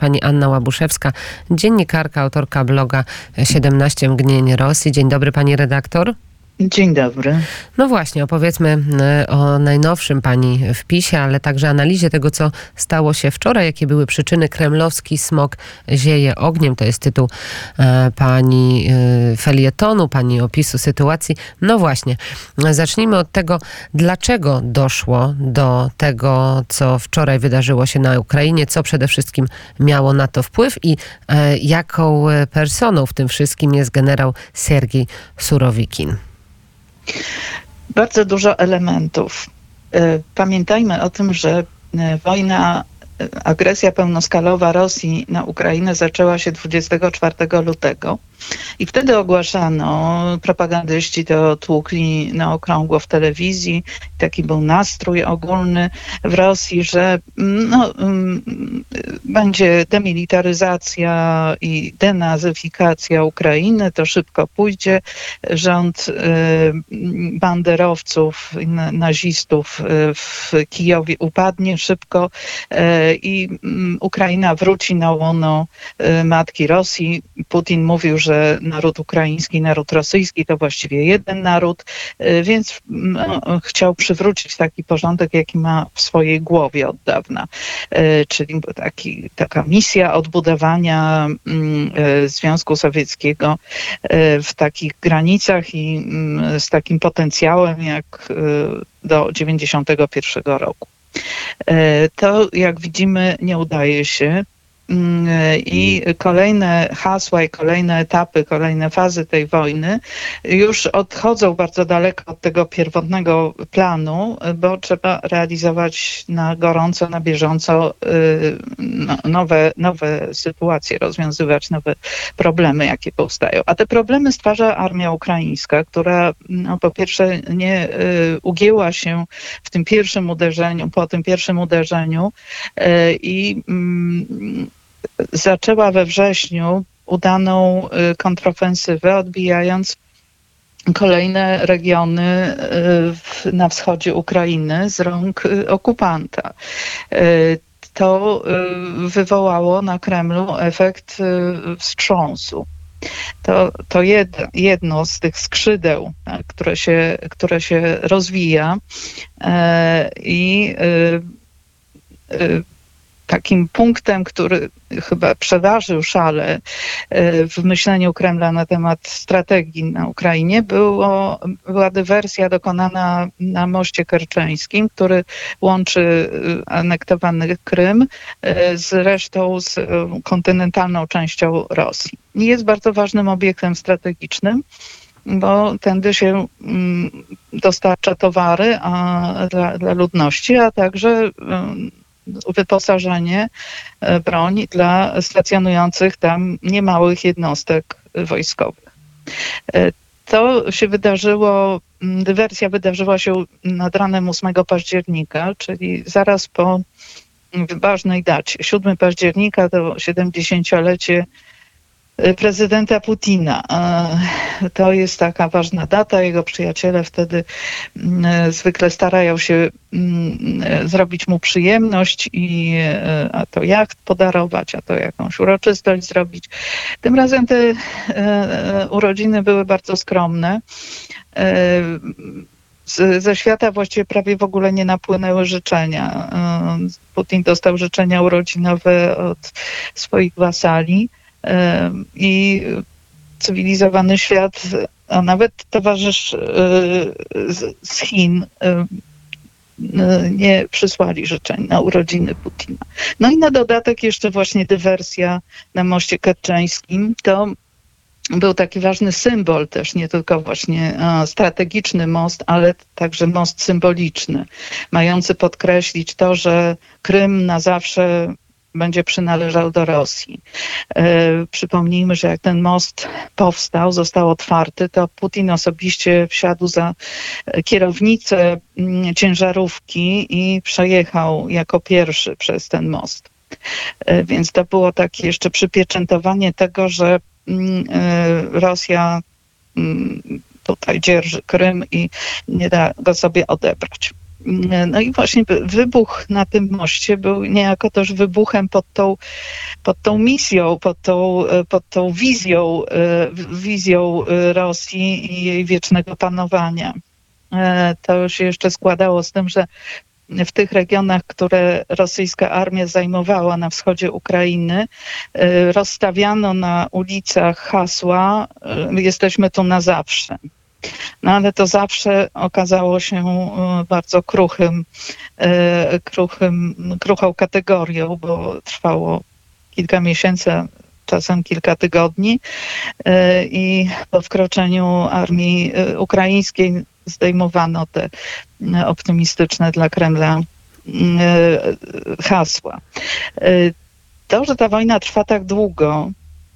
pani Anna Łabuszewska, dziennikarka, autorka bloga 17 mgnień Rosji. Dzień dobry pani redaktor. Dzień dobry. No właśnie, opowiedzmy e, o najnowszym pani wpisie, ale także analizie tego, co stało się wczoraj, jakie były przyczyny. Kremlowski smok zieje ogniem, to jest tytuł e, pani e, felietonu, pani opisu sytuacji. No właśnie, zacznijmy od tego, dlaczego doszło do tego, co wczoraj wydarzyło się na Ukrainie, co przede wszystkim miało na to wpływ i jaką personą w tym wszystkim jest generał Sergiej Surowikin. Bardzo dużo elementów. E, pamiętajmy o tym, że e, wojna agresja pełnoskalowa Rosji na Ukrainę zaczęła się 24 lutego i wtedy ogłaszano, propagandyści to tłukli na okrągło w telewizji, taki był nastrój ogólny w Rosji, że no, mm, będzie demilitaryzacja i denazyfikacja Ukrainy, to szybko pójdzie. Rząd y, banderowców, nazistów y, w Kijowie upadnie szybko y, i mm, Ukraina wróci na łono matki Rosji. Putin mówił, że naród ukraiński, naród rosyjski to właściwie jeden naród, y, więc no, chciał przywrócić taki porządek, jaki ma w swojej głowie od dawna. Y, czyli taki, taka misja odbudowania mm, Związku Sowieckiego w takich granicach i mm, z takim potencjałem jak do 91 roku. To, jak widzimy, nie udaje się. Mm, I kolejne hasła i kolejne etapy, kolejne fazy tej wojny już odchodzą bardzo daleko od tego pierwotnego planu, bo trzeba realizować na gorąco, na bieżąco y, no, nowe, nowe sytuacje, rozwiązywać nowe problemy, jakie powstają. A te problemy stwarza armia ukraińska, która no, po pierwsze nie y, ugięła się w tym pierwszym uderzeniu, po tym pierwszym uderzeniu y, i mm, zaczęła we wrześniu udaną y, kontrofensywę, odbijając kolejne regiony y, na wschodzie Ukrainy z rąk y, okupanta. To wywołało na Kremlu efekt wstrząsu. To, to jedno z tych skrzydeł, tak, które się, które się rozwija i takim punktem, który chyba przeważył szale e, w myśleniu Kremla na temat strategii na Ukrainie, było, była dywersja dokonana na moście kerczeńskim, który łączy e, anektowany Krym e, z resztą, z kontynentalną częścią Rosji. Jest bardzo ważnym obiektem strategicznym bo tędy się mm, dostarcza towary a, dla, dla ludności, a także wyposażenie, e, broń dla stacjonujących tam niemałych jednostek wojskowych. E, to się wydarzyło, dywersja wydarzyła się nad ranem 8 października, czyli zaraz po ważnej dacie. 7 października to 70-lecie prezydenta Putina. To jest taka ważna data. Jego przyjaciele wtedy mm, zwykle starają się mm, zrobić mu przyjemność i a to jacht podarować, a to jakąś uroczystość zrobić. Tym razem te urodziny były bardzo skromne ze świata właściwie prawie w ogóle nie napłynęły życzenia. Putin dostał życzenia urodzinowe od swoich wasali i cywilizowany świat, a nawet towarzysz e, z Chin nie przysłali życzeń na urodziny Putina. No i na dodatek jeszcze właśnie dywersja na moście kerczeńskim. To był taki ważny symbol też, nie tylko właśnie strategiczny most, ale także most symboliczny, mający podkreślić to, że Krym na zawsze będzie przynależał do Rosji. E, przypomnijmy, że jak ten most powstał, został otwarty, to Putin osobiście wsiadł za kierownicę mm, ciężarówki i przejechał jako pierwszy przez ten most. E, więc to było takie jeszcze przypieczętowanie tego, że mm, e, Rosja mm, tutaj dzierży Krym i nie da go sobie odebrać. No i właśnie wybuch na tym moście był niejako też wybuchem pod tą, pod tą misją, pod tą, pod tą wizją, wizją Rosji i jej wiecznego panowania. To się jeszcze składało z tym, że w tych regionach, które rosyjska armia zajmowała na wschodzie Ukrainy, rozstawiano na ulicach hasła: Jesteśmy tu na zawsze. No ale to zawsze okazało się y, bardzo kruchym, kruchym, kruchą kategorią, bo trwało kilka miesięcy, czasem kilka tygodni i po wkroczeniu armii ukraińskiej zdejmowano te e, optymistyczne dla Kremla e, hasła. E, to, że ta wojna trwa tak długo,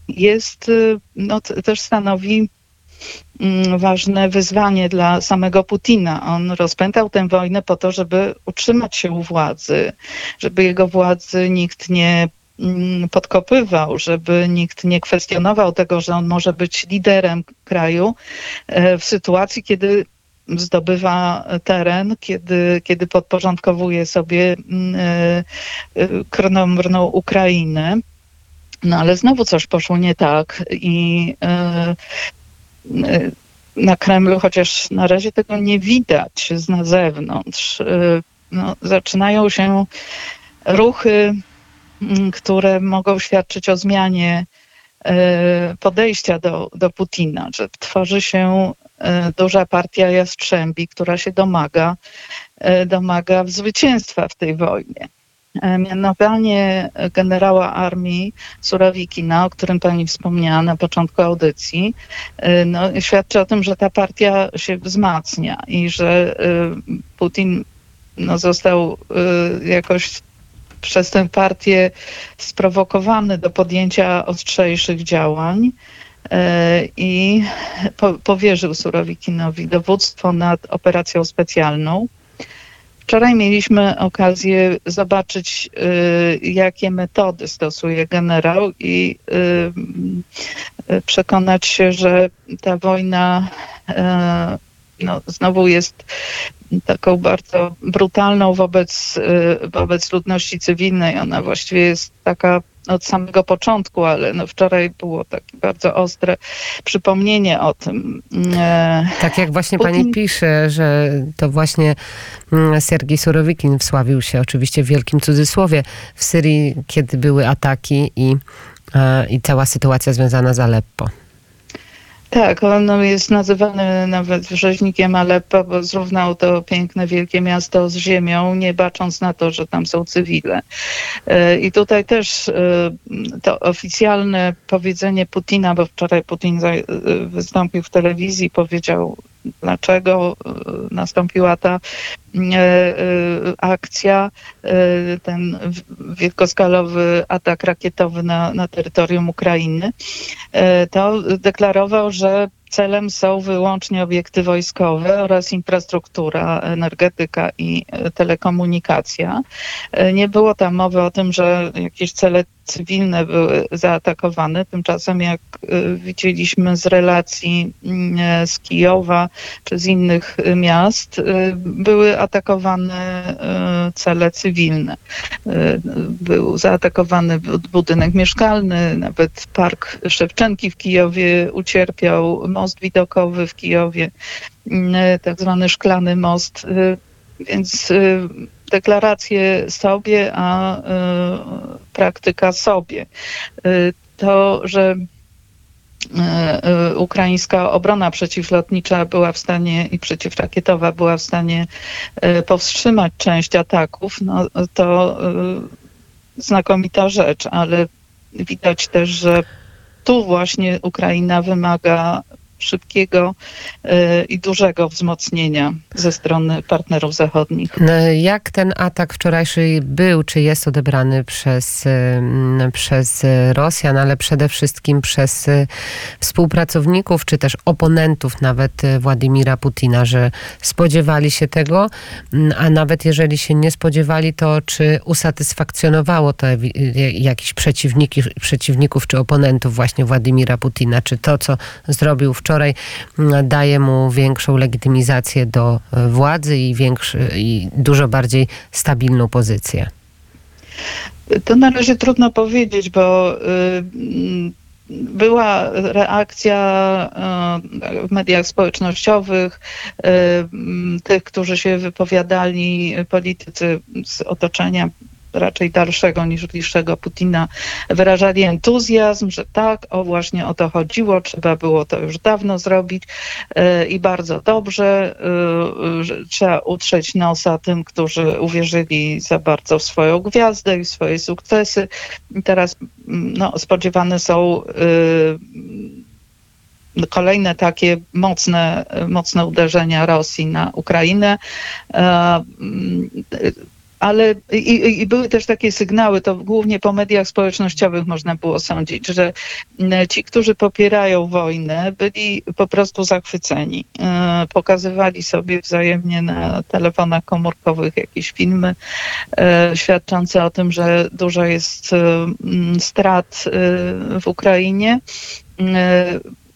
jest, no, też stanowi ważne wyzwanie dla samego Putina. On rozpętał tę wojnę po to, żeby utrzymać się u władzy, żeby jego władzy nikt nie mm, podkopywał, żeby nikt nie kwestionował tego, że on może być liderem kraju w sytuacji, kiedy zdobywa teren, kiedy, kiedy podporządkowuje sobie mm, e, e, krnomrną Ukrainę. No ale znowu coś poszło nie tak i e, na Kremlu, chociaż na razie tego nie widać z na zewnątrz, no, zaczynają się ruchy, mm, które mogą świadczyć o zmianie podejścia do, do Putina, że tworzy się E, duża partia Jastrzębi, która się domaga, domaga zwycięstwa w tej wojnie. E, mianowanie generała armii Surawikina, o którym pani wspomniała na początku audycji, no, świadczy o tym, że ta partia się wzmacnia i że Putin no, został jakoś przez tę partię sprowokowany do podjęcia ostrzejszych działań. E, i powierzył Surowikinowi dowództwo nad operacją specjalną. Wczoraj mieliśmy okazję zobaczyć, e, jakie metody stosuje generał i e, przekonać się, że ta wojna no, znowu jest taką bardzo brutalną wobec, wobec ludności cywilnej. Ona właściwie jest taka od samego początku, ale no wczoraj było takie bardzo ostre przypomnienie o tym. E, tak jak właśnie Putin... pani pisze, że to właśnie mm, Sergiej Surowikin wsławił się oczywiście w wielkim cudzysłowie w Syrii, kiedy były ataki i, e, i cała sytuacja związana z Aleppo. Tak, on jest nazywany nawet rzeźnikiem bo zrównał to piękne, wielkie miasto z ziemią, nie bacząc na to, że tam są cywile. E, I tutaj też e, to oficjalne powiedzenie Putina, bo wczoraj Putin wystąpił w telewizji, powiedział dlaczego e, nastąpiła ta e, e, akcja, ten wielkoskalowy atak rakietowy na, na terytorium Ukrainy, to deklarował, że celem są wyłącznie obiekty wojskowe oraz infrastruktura, energetyka i telekomunikacja. Nie było tam mowy o tym, że jakieś cele cywilne były zaatakowane. Tymczasem, jak y, widzieliśmy z relacji mm, z Kijowa czy z innych miast, y, były atakowane y, cele cywilne. Był zaatakowany budynek mieszkalny, nawet park Szewczenki w Kijowie ucierpiał, most widokowy w Kijowie, tak zwany szklany most. Więc deklaracje sobie, a y, praktyka sobie. Y, to, że y, ukraińska obrona przeciwlotnicza była w stanie i przeciwrakietowa była w stanie powstrzymać część ataków, no to znakomita rzecz, ale widać też, że tu właśnie Ukraina wymaga szybkiego e, i dużego wzmocnienia ze strony partnerów zachodnich. No, jak ten atak wczorajszy był, czy jest odebrany przez, przez Rosjan, ale przede wszystkim przez e, współpracowników, czy też oponentów nawet e, Władimira Putina, że spodziewali się tego, a nawet jeżeli się nie spodziewali, to czy usatysfakcjonowało to jakichś przeciwników, przeciwników czy oponentów właśnie Władimira Putina, czy to, co zrobił wczoraj, wczoraj, daje mu większą legitymizację do e, władzy i, większy, i dużo bardziej stabilną pozycję? To na razie trudno powiedzieć, bo y, była reakcja y, w mediach społecznościowych y, tych, którzy się wypowiadali, politycy z otoczenia raczej dalszego niż bliższego Putina wyrażali entuzjazm, że tak, o właśnie o to chodziło, trzeba było to już dawno zrobić e, i bardzo dobrze, że trzeba utrzeć nosa tym, którzy uwierzyli za bardzo w swoją gwiazdę i w swoje sukcesy. I teraz mm, no, spodziewane są e, kolejne takie mocne, mocne uderzenia Rosji na Ukrainę. Mm, ale i, i, były też takie sygnały, to głównie po mediach społecznościowych można było sądzić, że ci, którzy popierają wojnę, byli po prostu zachwyceni. E, pokazywali sobie wzajemnie na telefonach komórkowych jakieś filmy e, świadczące o tym, że dużo jest e, strat w Ukrainie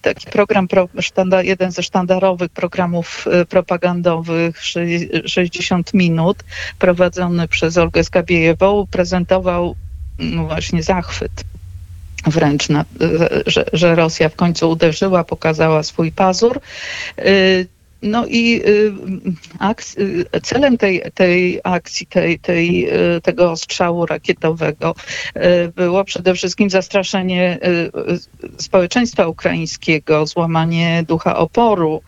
taki program, jeden ze sztandarowych programów e, propagandowych 60 minut, prowadzony przez Olgę Skabiejewą, prezentował no właśnie zachwyt wręcz, na, że, że Rosja w końcu uderzyła, pokazała swój pazur. No i y, y, celem tej, tej akcji, tej, tej, y, tego ostrzału rakietowego było przede wszystkim zastraszenie społeczeństwa ukraińskiego, złamanie ducha oporu.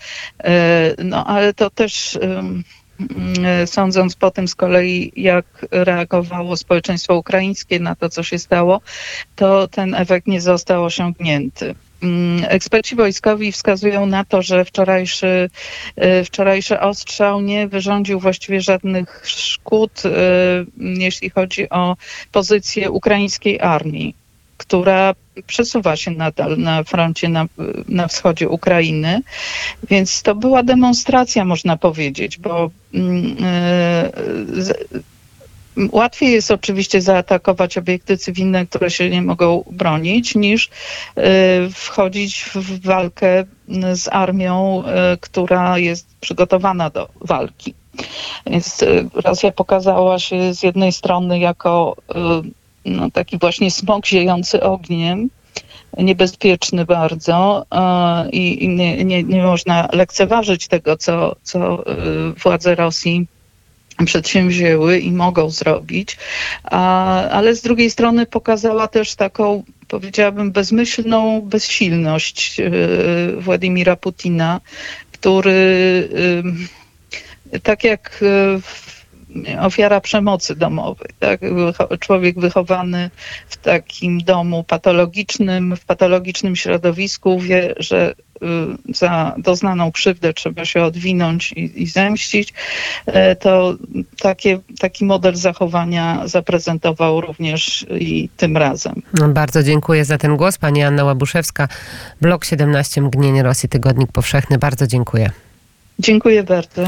No ale to też sądząc po tym z kolei, jak reagowało społeczeństwo ukraińskie na to, co się stało, to ten efekt nie został osiągnięty. Mm, eksperci wojskowi wskazują na to, że wczorajszy, e, wczorajszy ostrzał nie wyrządził właściwie żadnych szkód, e, jeśli chodzi o pozycję ukraińskiej armii, która przesuwa się nadal na froncie na, na wschodzie Ukrainy. Więc to była demonstracja, można powiedzieć, bo mm, e, Łatwiej jest oczywiście zaatakować obiekty cywilne, które się nie mogą bronić, niż y, wchodzić w walkę z armią, y, która jest przygotowana do walki. Więc y, Rosja pokazała się z jednej strony jako no, taki właśnie smok ziejący ogniem, niebezpieczny bardzo i, nie, nie, nie można lekceważyć tego, co, co władze Rosji przedsięwzięły i mogą zrobić, a, ale z drugiej strony pokazała też taką, powiedziałabym, bezmyślną bezsilność e, Władimira Putina, który tak jak ofiara przemocy domowej, tak? człowiek wychowany w takim domu patologicznym, w patologicznym środowisku wie, że Y, za doznaną krzywdę trzeba się odwinąć i, i zemścić, e, to takie, taki model zachowania zaprezentował również i tym razem. Bardzo dziękuję za ten głos. Pani Anna Łabuszewska, blok 17 Mgnienie Rosji, Tygodnik Powszechny. Bardzo dziękuję. Dziękuję bardzo.